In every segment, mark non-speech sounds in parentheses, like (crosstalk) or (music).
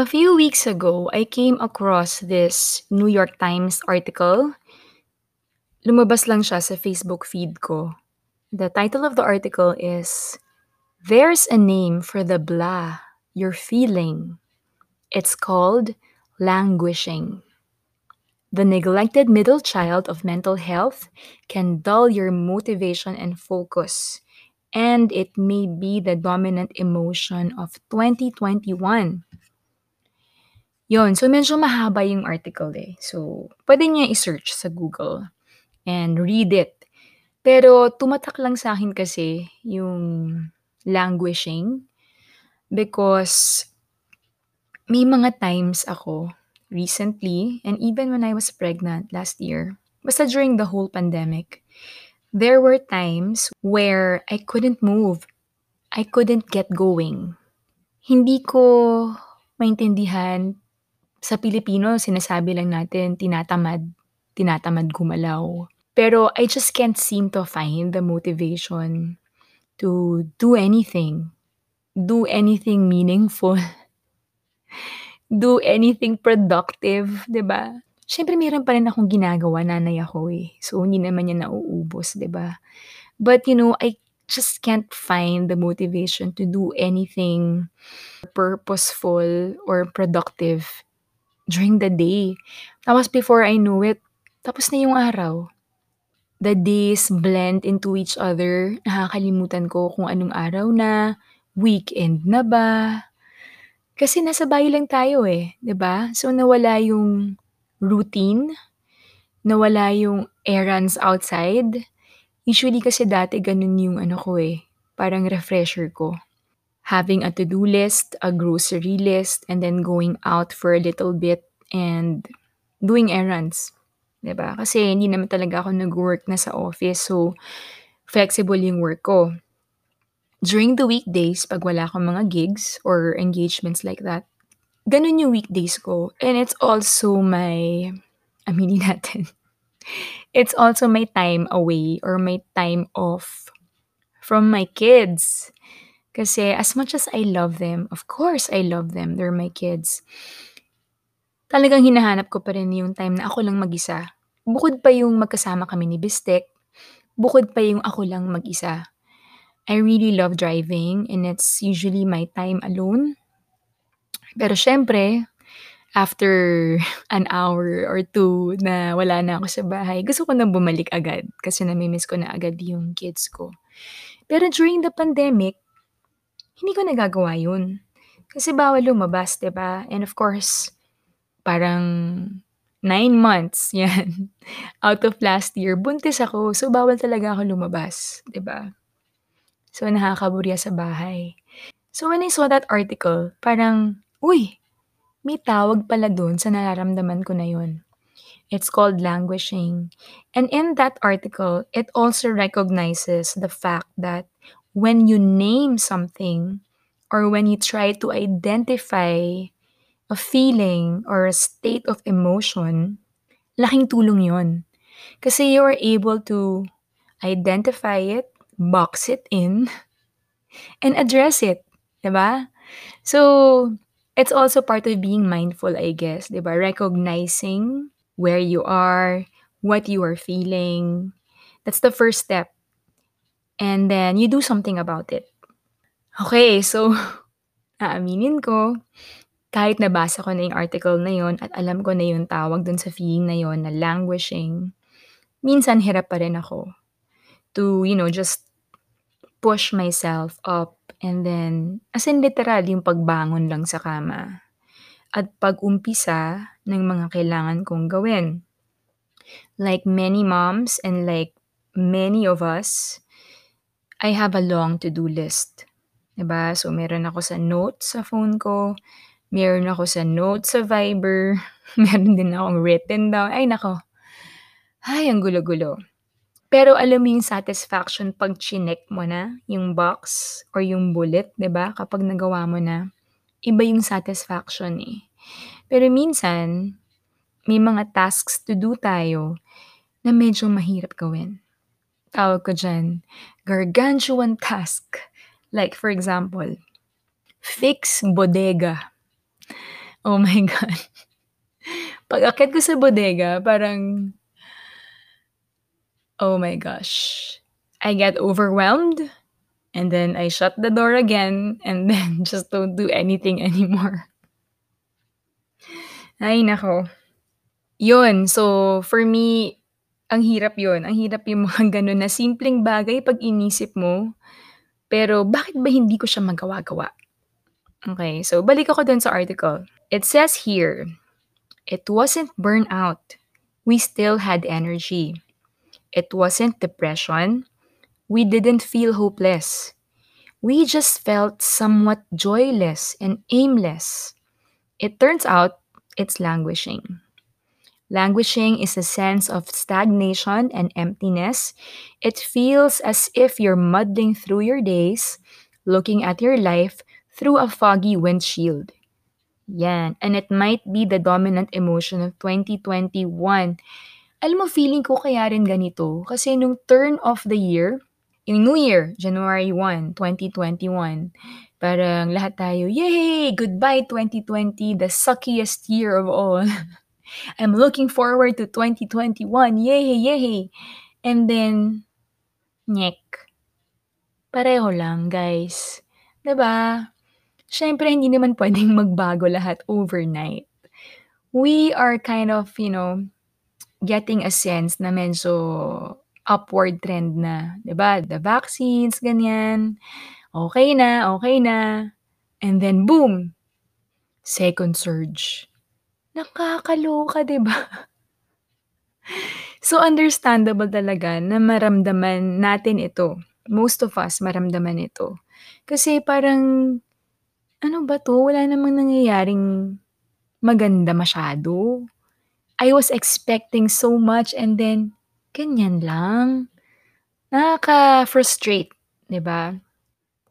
A few weeks ago, I came across this New York Times article. Lumabas lang siya sa Facebook feed ko. The title of the article is There's a Name for the Blah You're Feeling. It's called Languishing. The neglected middle child of mental health can dull your motivation and focus, and it may be the dominant emotion of 2021. Yun, so medyo mahaba yung article eh. So, pwede niya i-search sa Google and read it. Pero tumatak lang sa akin kasi yung languishing because may mga times ako recently and even when I was pregnant last year, basta during the whole pandemic, there were times where I couldn't move. I couldn't get going. Hindi ko maintindihan sa Pilipino, sinasabi lang natin tinatamad, tinatamad gumalaw. Pero I just can't seem to find the motivation to do anything. Do anything meaningful. (laughs) do anything productive, 'di ba? Siyempre meron pa rin akong ginagawa, nanay ako eh. So hindi naman yan nauubos, 'di ba? But you know, I just can't find the motivation to do anything purposeful or productive during the day. Tapos before I know it, tapos na yung araw. The days blend into each other. Nakakalimutan ko kung anong araw na, weekend na ba. Kasi nasa bahay lang tayo eh, 'di ba? So nawala yung routine, nawala yung errands outside. Usually kasi dati ganun yung ano ko eh, parang refresher ko. Having a to-do list, a grocery list, and then going out for a little bit and doing errands. ba? Kasi hindi naman talaga ako nag-work na sa office, so flexible yung work ko. During the weekdays, pag wala akong mga gigs or engagements like that, ganun yung weekdays ko. And it's also my, aminin natin, (laughs) it's also my time away or my time off from my kids. Kasi as much as I love them, of course I love them, they're my kids. Talagang hinahanap ko pa rin yung time na ako lang mag-isa. Bukod pa yung magkasama kami ni Bistek, bukod pa yung ako lang mag-isa. I really love driving and it's usually my time alone. Pero syempre, after (laughs) an hour or two na wala na ako sa bahay, gusto ko na bumalik agad kasi nami-miss ko na agad yung kids ko. Pero during the pandemic, hindi ko nagagawa yun. Kasi bawal lumabas, ba? And of course, parang nine months, (laughs) yan, out of last year, buntis ako. So, bawal talaga ako lumabas, ba? So, nakakaburya sa bahay. So, when I saw that article, parang, uy, may tawag pala dun sa nararamdaman ko na yun. It's called languishing. And in that article, it also recognizes the fact that when you name something or when you try to identify a feeling or a state of emotion, laking tulong yon. Kasi you are able to identify it, box it in, (laughs) and address it. Diba? So, it's also part of being mindful, I guess. Diba? Recognizing where you are, what you are feeling. That's the first step. And then, you do something about it. Okay, so, (laughs) aaminin ko, kahit nabasa ko na yung article na yun at alam ko na yung tawag dun sa feeling na yun na languishing, minsan hirap pa rin ako to, you know, just push myself up and then, as in literal, yung pagbangon lang sa kama. At pag-umpisa ng mga kailangan kong gawin. Like many moms and like many of us, I have a long to-do list. Diba? So, meron ako sa notes sa phone ko, meron ako sa notes sa Viber, (laughs) meron din akong written down. Ay, nako. Ay, ang gulo-gulo. Pero alam mo yung satisfaction pag chinek mo na yung box or yung bullet, 'di ba? Kapag nagawa mo na, iba yung satisfaction eh. Pero minsan, may mga tasks to do tayo na medyo mahirap gawin. Tawag ko dyan, gargantuan task. Like for example, fix bodega. Oh my (laughs) God. Pag-akyat ko sa bodega parang oh my gosh, I get overwhelmed, and then I shut the door again, and (laughs) then just don't do anything anymore. Ay naku. Yun, so for me, ang hirap yun, ang hirap yung mga (laughs) gano'n na simpleng bagay 'pag inisip mo, pero bakit ba hindi ko siya magawa-gawa? Okey, so balik ako dun sa article. It says here, "It wasn't burnout, we still had energy. It wasn't depression, we didn't feel hopeless. We just felt somewhat joyless and aimless. It turns out it's languishing. Languishing is a sense of stagnation and emptiness. It feels as if you're muddling through your days, looking at your life through a foggy windshield." Yan, and it might be the dominant emotion of 2021. Alam mo feeling ko kaya rin ganito kasi nung turn of the year, yung New Year, January 1, 2021, parang lahat tayo, "Yay! Goodbye 2020, the suckiest year of all. (laughs) I'm looking forward to 2021, yay, yay!" And then, nyek. Pareho lang guys, ba? Siyempre hindi naman puwedeng magbago lahat overnight. We are kind of, you know, getting a sense na medyo upward trend na, ba? The vaccines, ganyan, okey na, okey na, and then boom, second surge. Nakakaloka, 'di ba? So, understandable talaga na maramdaman natin ito, most of us maramdaman ito. Kasi parang, ano ba 'to, wala namang nangyayaring maganda masyado. I was expecting so much and then ganyan lang. Nakaka-frustrate, 'di ba?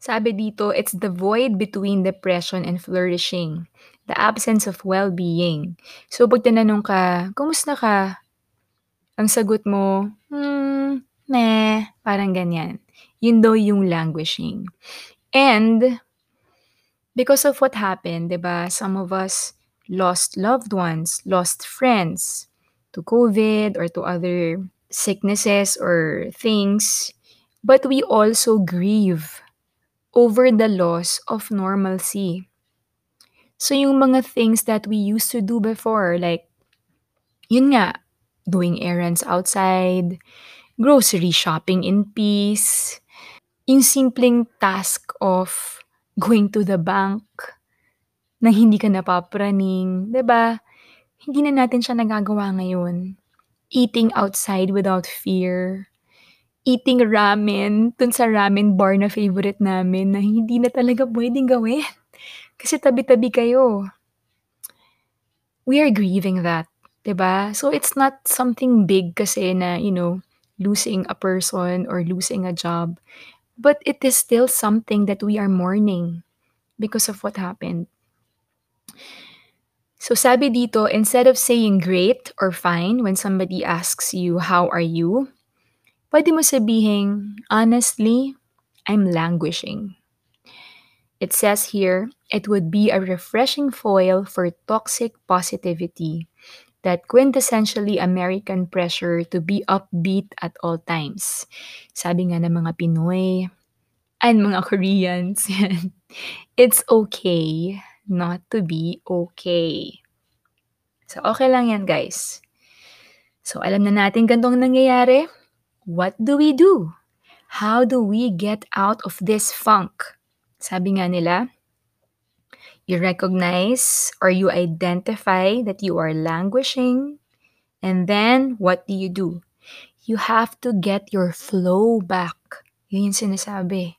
Sabi dito, "It's the void between depression and flourishing, the absence of well-being." So, 'pag tinanong ka, "Kumusta ka?" Ang sagot mo, "Hmm, meh." Parang ganyan. Yun daw yung languishing. And because of what happened, 'di ba, some of us lost loved ones, lost friends to COVID or to other sicknesses or things, but we also grieve over the loss of normalcy. So, yung mga things that we used to do before like, yun nga, doing errands outside, grocery shopping in peace, yung simpleng task of going to the bank na hindi ka napapraning, ba? Hindi na natin siya nagagawa ngayon. Eating outside without fear, eating ramen dun sa ramen bar na favorite namin na hindi na talaga puwedeng gawin kasi tabi-tabi kayo. We are grieving that, ba? So, it's not something big kasi na, you know, losing a person or losing a job, but it is still something that we are mourning because of what happened. So, sabi dito, instead of saying great or fine when somebody asks you, "How are you?" Puwede mo sabihing, "Honestly, I'm languishing." It says here, "It would be a refreshing foil for toxic positivity, that quintessentially American pressure to be upbeat at all times." Sabi nga ng mga Pinoy and mga (laughs) Koreans, "It's okay not to be okay." So, okey lang yan guys. So, alam na natin ganito ang nangyayari. What do we do? How do we get out of this funk? Sabi nga nila, you recognize or you identify that you are languishing, and then what do you do? You have to get your flow back. Yun yung sinasabi.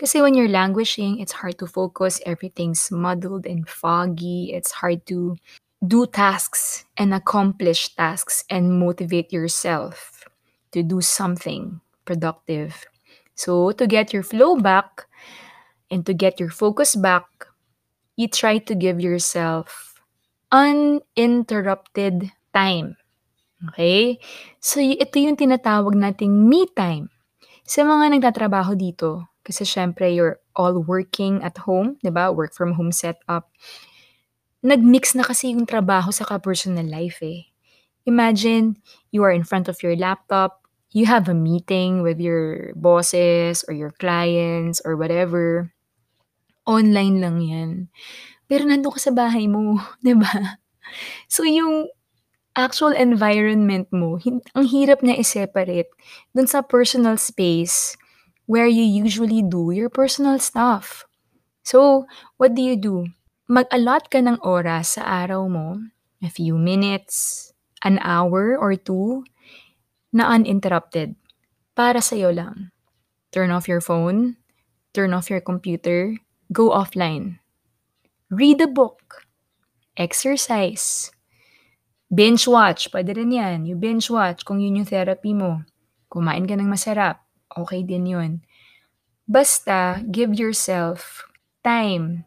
Kasi when you're languishing, it's hard to focus, everything's muddled and foggy, it's hard to do tasks and accomplish tasks and motivate yourself to do something productive. So, to get your flow back and to get your focus back, you try to give yourself uninterrupted time. Okey? So, ito yung tinatawag nating me time. Sa mga nagtatrabaho dito, kasi siyempre you're all working at home, 'di ba, work from home setup. nag-mix na kasi yung trabaho saka personal life, eh. Imagine, you are in front of your laptop, you have a meeting with your bosses or your clients or whatever. Online lang 'yan. Pero nandun ka sa bahay mo, (laughs) 'di ba? So, yung actual environment mo ang hirap niya i-separate dun sa personal space where you usually do your personal stuff. So, what do you do? Mag-allot ka ng oras sa araw mo, a few minutes, an hour or 2 na uninterrupted, para sa'yo lang. Turn off your phone, turn off your computer, go offline. Read a book, exercise, binge watch, puwede rin 'yan, you binge watch kung yun yung therapy mo. Kumain ka ng masarap, Okay din yun. Basta give yourself time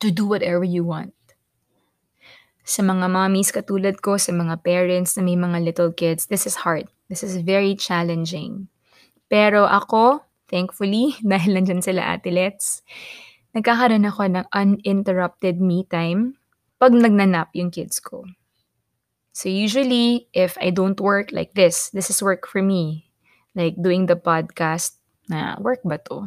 to do whatever you want. Sa mga mommies katulad ko, sa mga parents na may mga little kids, this is hard. This is very challenging. Pero ako, thankfully, (laughs) dahil nandiyan sila Ate Letz, nagkakaroon ako ng uninterrupted me time 'pag nagna-nap yung kids ko. So, usually, if I don't work like this, this is work for me, like doing the podcast na work ba 'to?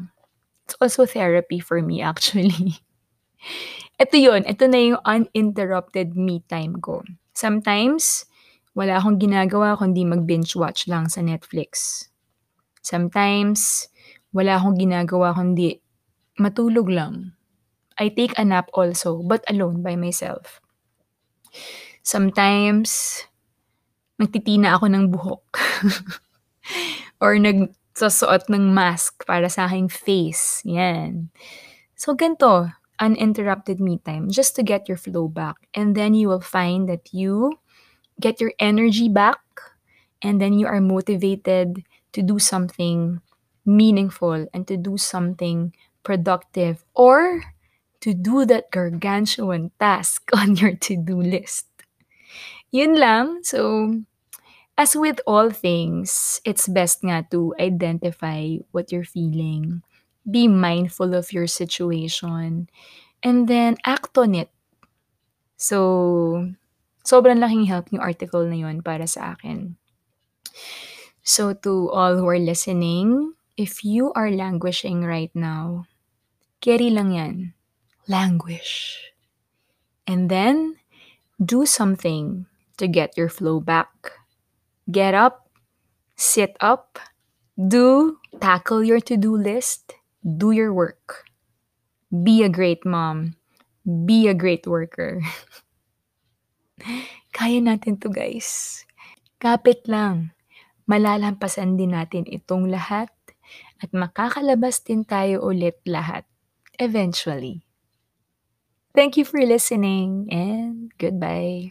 It's also therapy for me actually. (laughs) Eto yun, eto na yung uninterrupted me time ko. Sometimes, wala akong ginagawa kundi mag-binge watch lang sa Netflix. Sometimes, wala akong ginagawa kundi matulog lang. I take a nap also, but alone by myself. Sometimes, nagtitina ako ng buhok (laughs) or nagsusuot ng mask para sa aking face, 'yan. So, ganito, uninterrupted me time just to get your flow back and then you will find that you get your energy back and then you are motivated to do something meaningful and to do something productive or to do that gargantuan task (laughs) on your to-do list. Yun lang. So, as with all things, it's best nga to identify what you're feeling, be mindful of your situation, and then act on it. So, sobrang laking help yung article na yun para sa akin. So, to all who are listening, if you are languishing right now, keri lang 'yan. Languish. And then, do something to get your flow back. Get up, sit up, do tackle your to-do list, do your work. Be a great mom, be a great worker. (laughs) Kaya natin 'to guys. Kapit lang. Malalampasan din natin itong lahat at makakalabas din tayo ulit lahat, eventually. Thank you for listening and goodbye.